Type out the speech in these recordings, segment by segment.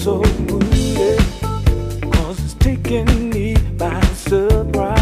so wounded, cause it's taking me by surprise.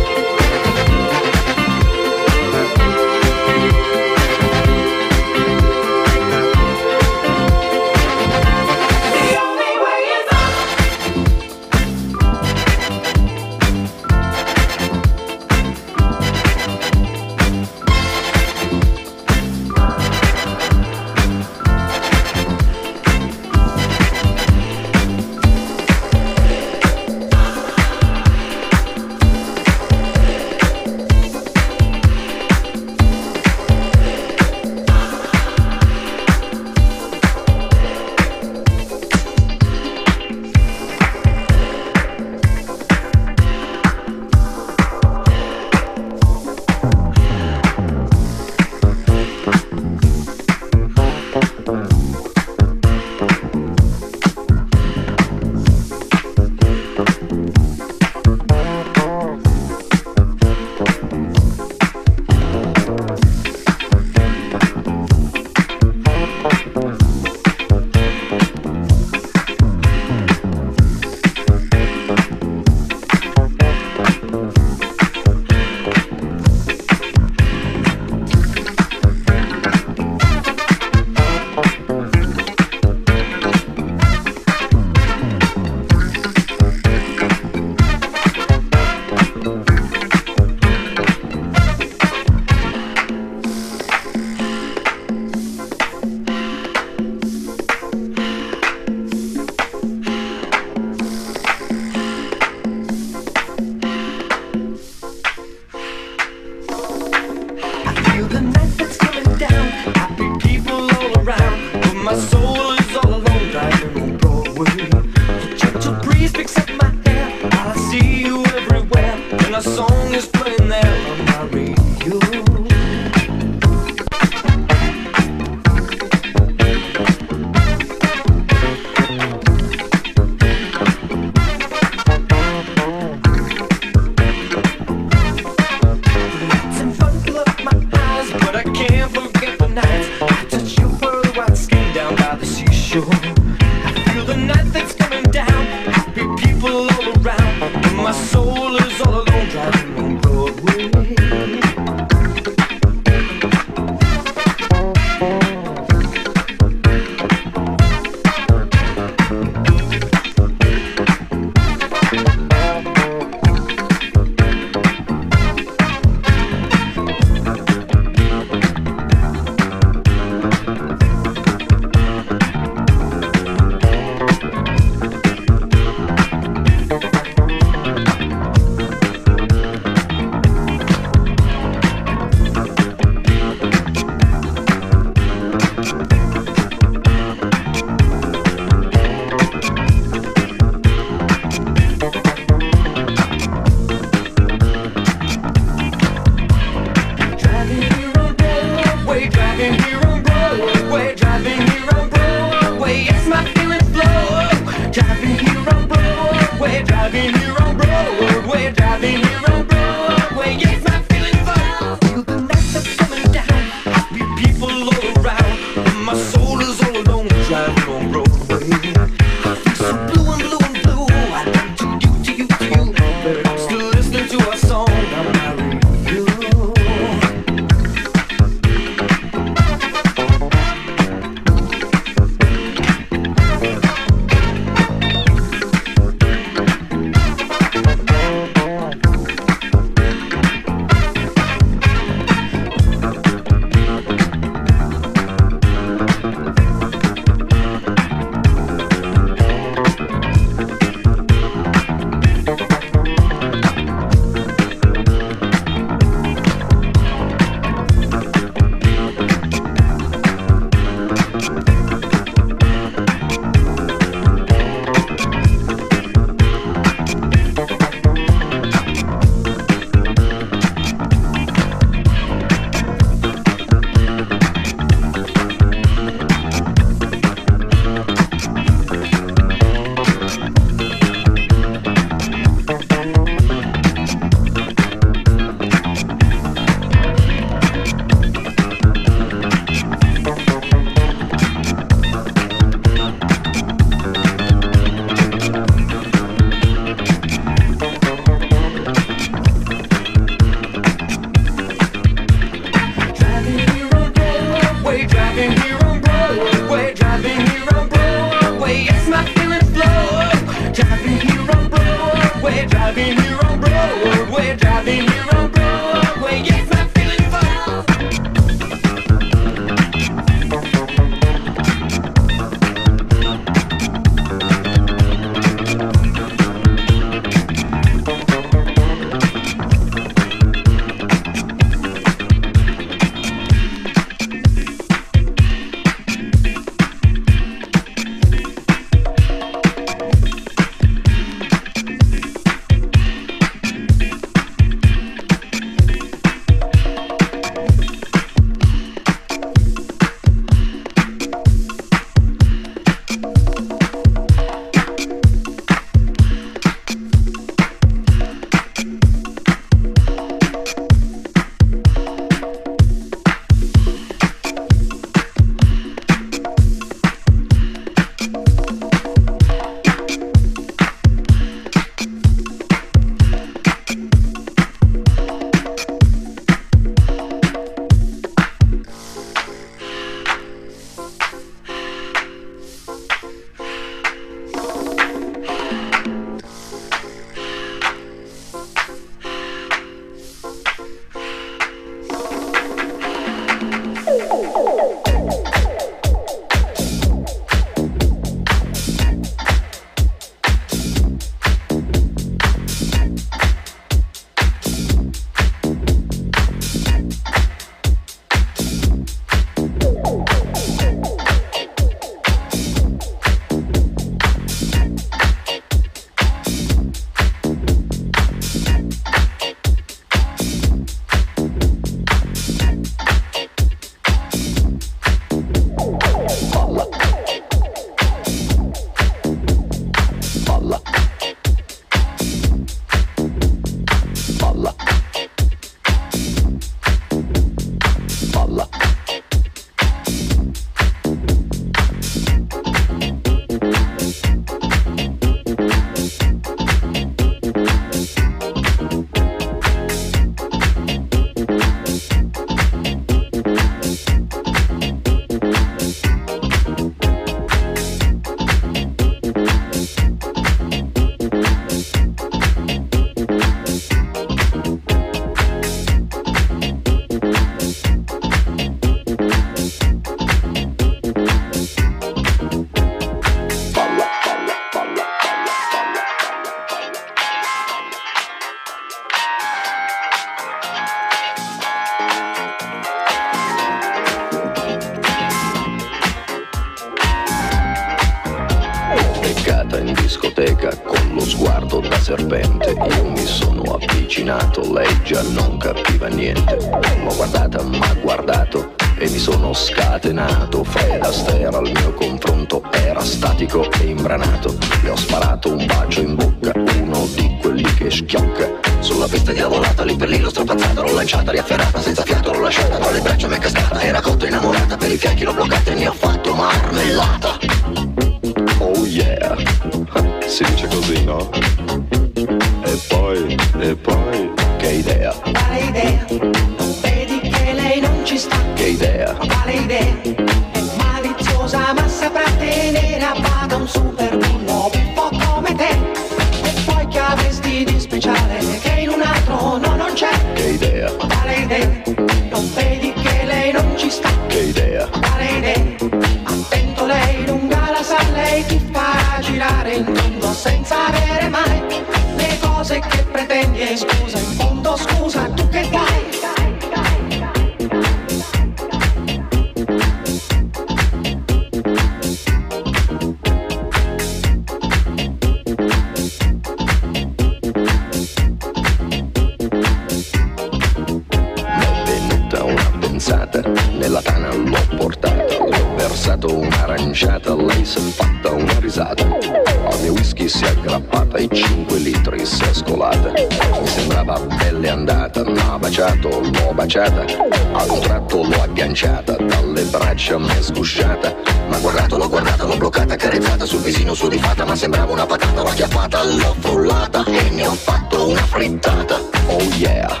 mi son fatta una risata. Al mio whisky si è aggrappata e 5 litri si è scolata. Mi sembrava pelle andata, ma baciato, l'ho baciata. A un tratto l'ho agganciata, dalle braccia mi è sgusciata. Ma guardato, l'ho guardata, l'ho bloccata, carezzata sul visino sudifata. Ma sembrava una patata, l'ho chiappata, l'ho frullata e ne ho fatto una frittata. Oh yeah!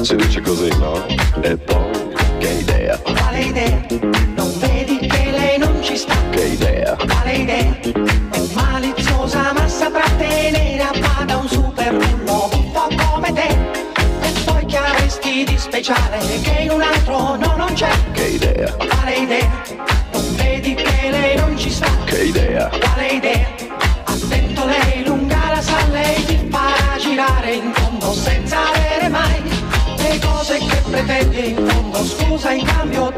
Si dice così, no? E poi, che idea? Quale idea? grande maliziosa ma saprà tenere a bada un super bullo un po' come te. E poi che avresti di speciale che in un altro no non c'è. Che idea. Quale idea? Non vedi che lei non ci sta. Che idea. Quale idea? Attento lei lunga la salle e ti farà girare in fondo senza avere mai le cose che pretendi in fondo. Scusa in cambio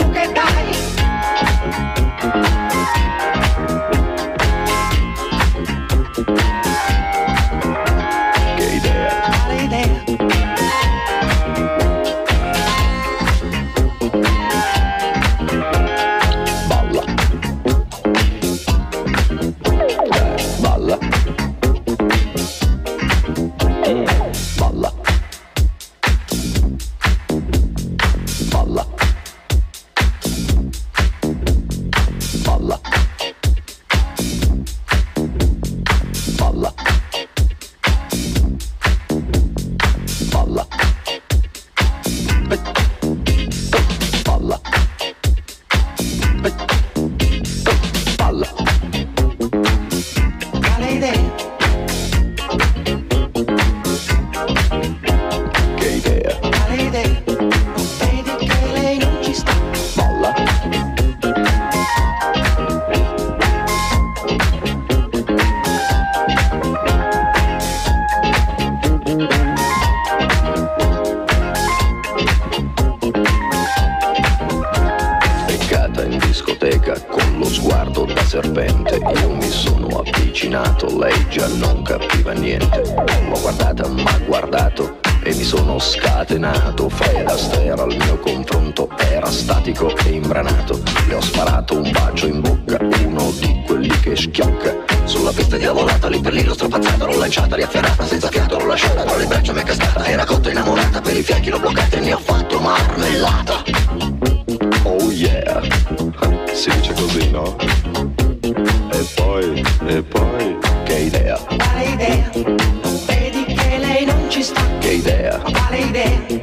tonnellata. Oh yeah, si dice così, no? E poi, e poi, che idea. Quale idea? Vedi che lei non ci sta. Che idea. Quale idea?